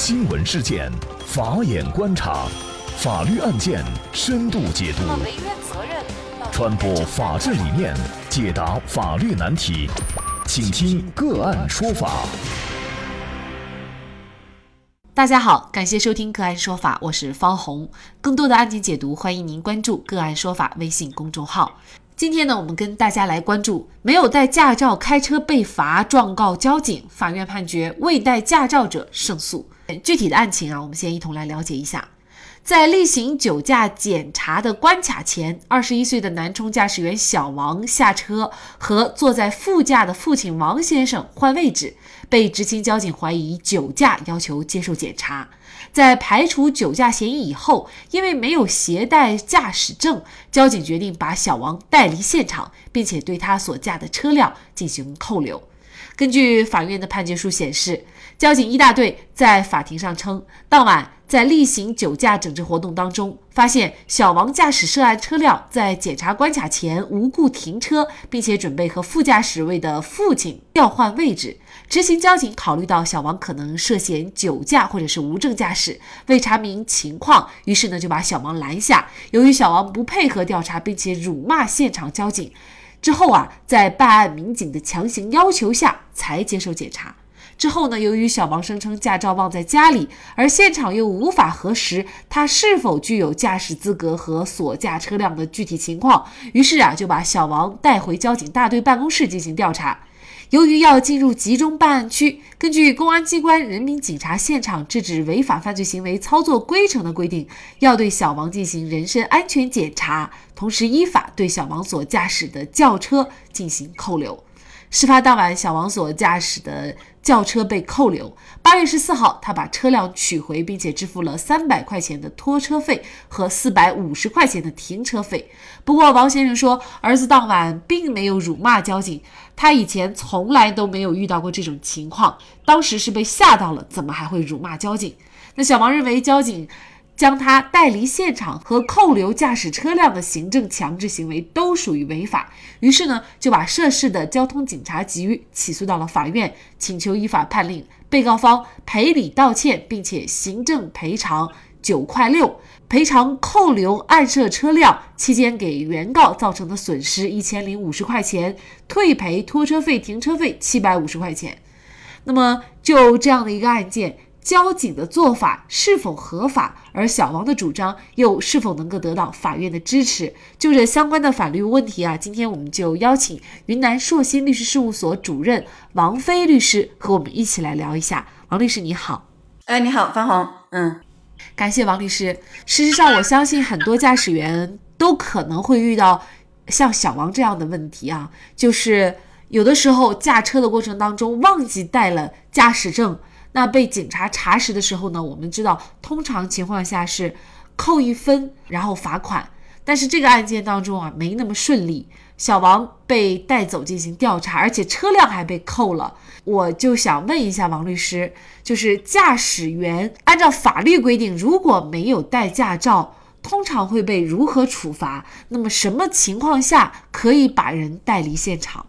新闻事件，法眼观察，法律案件深度解读，传播法治理念，解答法律难题，请听个案说法。大家好，感谢收听个案说法，我是方红。更多的案件解读，欢迎您关注个案说法微信公众号。今天呢，我们跟大家来关注没有带驾照开车被罚，状告交警，法院判决未带驾照者胜诉。具体的案情啊，我们先一同来了解一下。在例行酒驾检查的关卡前，二十一岁的南充驾驶员小王下车和坐在副驾的父亲王先生换位置，被执勤交警怀疑酒驾，要求接受检查。在排除酒驾嫌疑以后，因为没有携带驾驶证，交警决定把小王带离现场，并且对他所驾的车辆进行扣留。根据法院的判决书显示，交警一大队在法庭上称，当晚。在例行酒驾整治活动当中，发现小王驾驶涉案车辆在检查关卡前无故停车，并且准备和副驾驶位的父亲调换位置。执行交警考虑到小王可能涉嫌酒驾或者是无证驾驶，为查明情况，于是呢就把小王拦下。由于小王不配合调查，并且辱骂现场交警，之后啊，在办案民警的强行要求下，才接受检查。之后呢？由于小王声称驾照忘在家里，而现场又无法核实他是否具有驾驶资格和所驾车辆的具体情况，于是啊，就把小王带回交警大队办公室进行调查。由于要进入集中办案区，根据公安机关人民警察现场制止违法犯罪行为操作规程的规定，要对小王进行人身安全检查，同时依法对小王所驾驶的轿车进行扣留。事发当晚，小王所驾驶的轿车被扣留。八月十四号，他把车辆取回，并且支付了三百块钱的拖车费和四百五十块钱的停车费。不过，王先生说，儿子当晚并没有辱骂交警，他以前从来都没有遇到过这种情况，当时是被吓到了，怎么还会辱骂交警？那小王认为交警。将他带离现场和扣留驾驶车辆的行政强制行为都属于违法，于是呢就把涉事的交通警察局起诉到了法院，请求依法判令被告方赔礼道歉，并且行政赔偿九块六，赔偿扣留案涉车辆期间给原告造成的损失一千零五十块钱，退赔拖车费、停车费七百五十块钱。那么就这样的一个案件。交警的做法是否合法，而小王的主张又是否能够得到法院的支持？就这相关的法律问题啊，今天我们就邀请云南硕鑫律师事务所主任王飞律师和我们一起来聊一下。王律师你好，哎，你好，方红，嗯，感谢王律师。事实上，我相信很多驾驶员都可能会遇到像小王这样的问题啊，就是有的时候驾车的过程当中忘记带了驾驶证。那被警察查实的时候呢？我们知道，通常情况下是扣一分，然后罚款。但是这个案件当中啊，没那么顺利。小王被带走进行调查，而且车辆还被扣了。我就想问一下王律师，就是驾驶员按照法律规定，如果没有带驾照，通常会被如何处罚？那么什么情况下可以把人带离现场？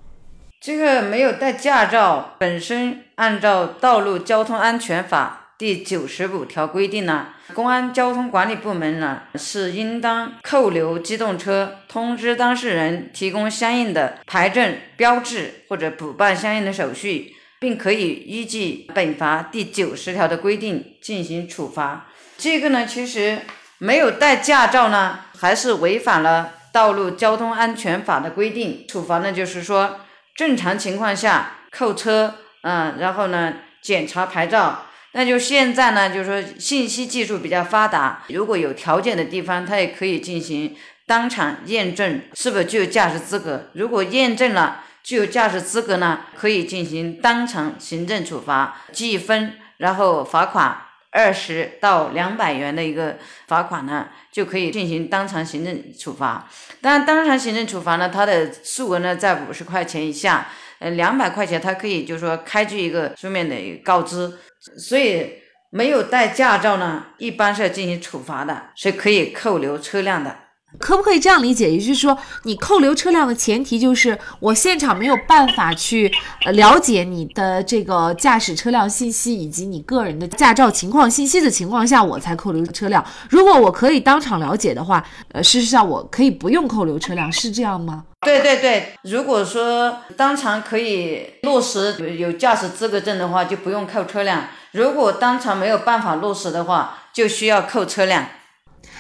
这个没有带驾照，本身按照《道路交通安全法》第九十五条规定呢，公安交通管理部门呢是应当扣留机动车，通知当事人提供相应的牌证标志或者补办相应的手续，并可以依据本法第九十条的规定进行处罚。这个呢，其实没有带驾照呢，还是违反了《道路交通安全法》的规定，处罚呢就是说。正常情况下扣车，嗯，然后呢检查牌照，那就现在呢，就是说信息技术比较发达，如果有条件的地方，他也可以进行当场验证是否具有驾驶资格。如果验证了具有驾驶资格呢，可以进行当场行政处罚，记分，然后罚款。二十到两百元的一个罚款呢，就可以进行当场行政处罚。当然，当场行政处罚呢，它的数额呢在五十块钱以下，呃，两百块钱它可以就是说开具一个书面的告知。所以没有带驾照呢，一般是要进行处罚的，是可以扣留车辆的。可不可以这样理解？也就是说，你扣留车辆的前提就是我现场没有办法去呃了解你的这个驾驶车辆信息以及你个人的驾照情况信息的情况下，我才扣留车辆。如果我可以当场了解的话，呃，事实上我可以不用扣留车辆，是这样吗？对对对，如果说当场可以落实有驾驶资格证的话，就不用扣车辆；如果当场没有办法落实的话，就需要扣车辆。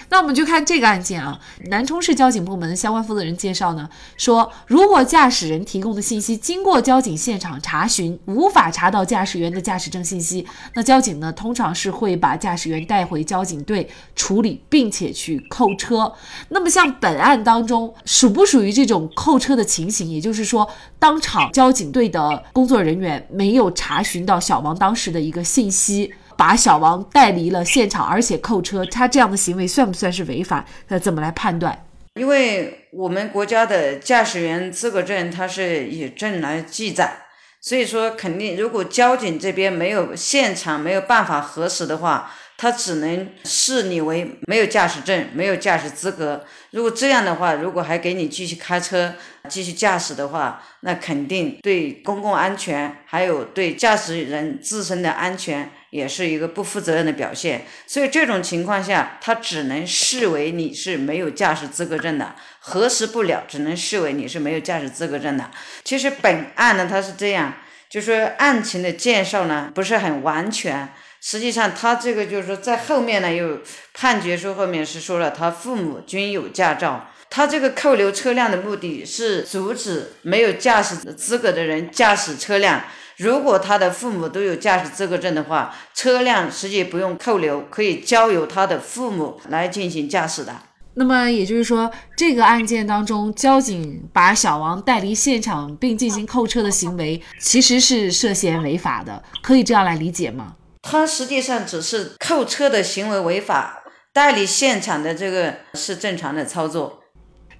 那我们就看这个案件啊，南充市交警部门相关负责人介绍呢，说如果驾驶人提供的信息经过交警现场查询无法查到驾驶员的驾驶证信息，那交警呢通常是会把驾驶员带回交警队处理，并且去扣车。那么像本案当中属不属于这种扣车的情形？也就是说，当场交警队的工作人员没有查询到小王当时的一个信息。把小王带离了现场，而且扣车，他这样的行为算不算是违法？那怎么来判断？因为我们国家的驾驶员资格证，它是以证来记载，所以说肯定，如果交警这边没有现场没有办法核实的话。他只能视你为没有驾驶证、没有驾驶资格。如果这样的话，如果还给你继续开车、继续驾驶的话，那肯定对公共安全，还有对驾驶人自身的安全，也是一个不负责任的表现。所以这种情况下，他只能视为你是没有驾驶资格证的，核实不了，只能视为你是没有驾驶资格证的。其实本案呢，他是这样，就说案情的介绍呢不是很完全。实际上，他这个就是说，在后面呢，又判决书后面是说了，他父母均有驾照。他这个扣留车辆的目的是阻止没有驾驶资格的人驾驶车辆。如果他的父母都有驾驶资格证的话，车辆实际不用扣留，可以交由他的父母来进行驾驶的。那么也就是说，这个案件当中，交警把小王带离现场并进行扣车的行为，其实是涉嫌违法的，可以这样来理解吗？他实际上只是扣车的行为违法，带离现场的这个是正常的操作。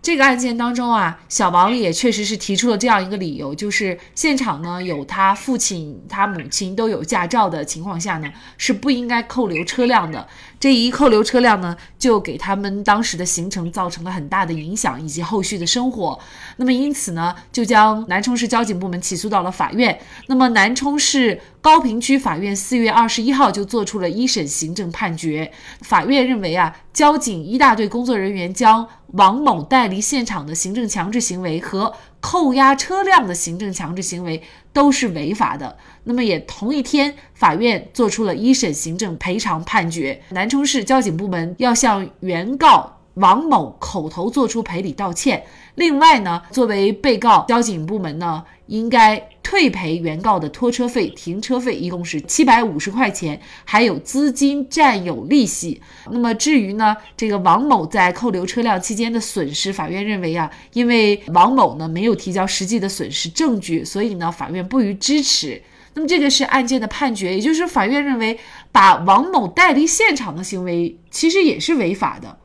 这个案件当中啊，小王也确实是提出了这样一个理由，就是现场呢有他父亲、他母亲都有驾照的情况下呢，是不应该扣留车辆的。这一扣留车辆呢，就给他们当时的行程造成了很大的影响，以及后续的生活。那么因此呢，就将南充市交警部门起诉到了法院。那么南充市高坪区法院四月二十一号就作出了一审行政判决。法院认为啊，交警一大队工作人员将王某带离现场的行政强制行为和扣押车辆的行政强制行为都是违法的。那么也同一天，法院作出了一审行政赔偿判决，南充市交警部门要向原告王某口头作出赔礼道歉。另外呢，作为被告，交警部门呢应该退赔原告的拖车费、停车费，一共是七百五十块钱，还有资金占有利息。那么至于呢，这个王某在扣留车辆期间的损失，法院认为啊，因为王某呢没有提交实际的损失证据，所以呢，法院不予支持。那么这个是案件的判决，也就是法院认为把王某带离现场的行为其实也是违法的。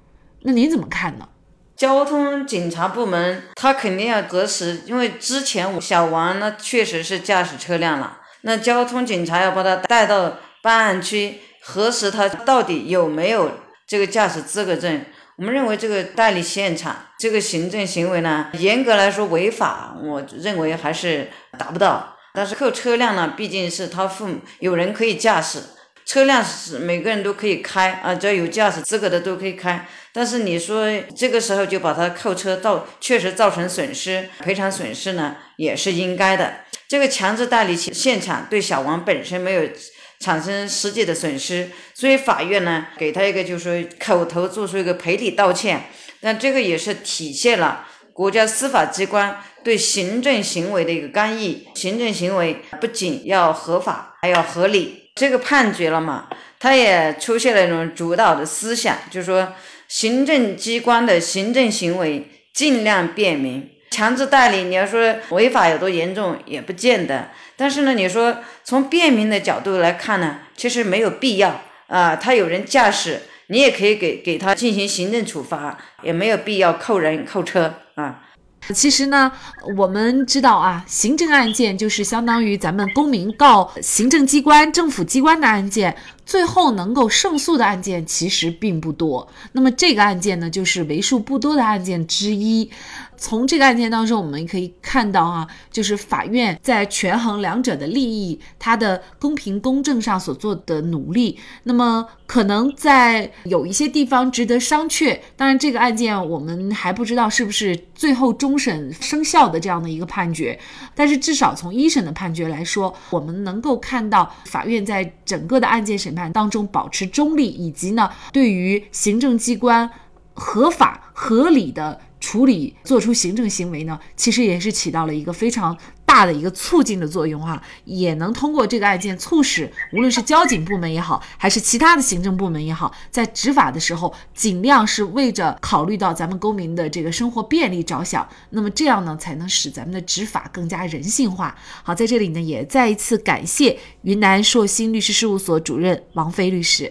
那您怎么看呢？交通警察部门他肯定要核实，因为之前小王呢确实是驾驶车辆了，那交通警察要把他带到办案区核实他到底有没有这个驾驶资格证。我们认为这个代理现场这个行政行为呢，严格来说违法，我认为还是达不到。但是扣车辆呢，毕竟是他父母有人可以驾驶。车辆是每个人都可以开啊，只要有驾驶资格的都可以开。但是你说这个时候就把他扣车，到确实造成损失，赔偿损失呢也是应该的。这个强制代理现场对小王本身没有产生实际的损失，所以法院呢给他一个就是说口头做出一个赔礼道歉。但这个也是体现了国家司法机关对行政行为的一个干预。行政行为不仅要合法，还要合理。这个判决了嘛，它也出现了一种主导的思想，就是说行政机关的行政行为尽量便民。强制代理，你要说违法有多严重，也不见得。但是呢，你说从便民的角度来看呢，其实没有必要啊。他有人驾驶，你也可以给给他进行行政处罚，也没有必要扣人扣车啊。其实呢，我们知道啊，行政案件就是相当于咱们公民告行政机关、政府机关的案件，最后能够胜诉的案件其实并不多。那么这个案件呢，就是为数不多的案件之一。从这个案件当中，我们可以看到啊，就是法院在权衡两者的利益、它的公平公正上所做的努力。那么可能在有一些地方值得商榷。当然，这个案件我们还不知道是不是最后终审生效的这样的一个判决。但是至少从一审的判决来说，我们能够看到法院在整个的案件审判当中保持中立，以及呢，对于行政机关合法合理的。处理做出行政行为呢，其实也是起到了一个非常大的一个促进的作用哈，也能通过这个案件促使无论是交警部门也好，还是其他的行政部门也好，在执法的时候尽量是为着考虑到咱们公民的这个生活便利着想，那么这样呢，才能使咱们的执法更加人性化。好，在这里呢，也再一次感谢云南硕鑫律师事务所主任王飞律师。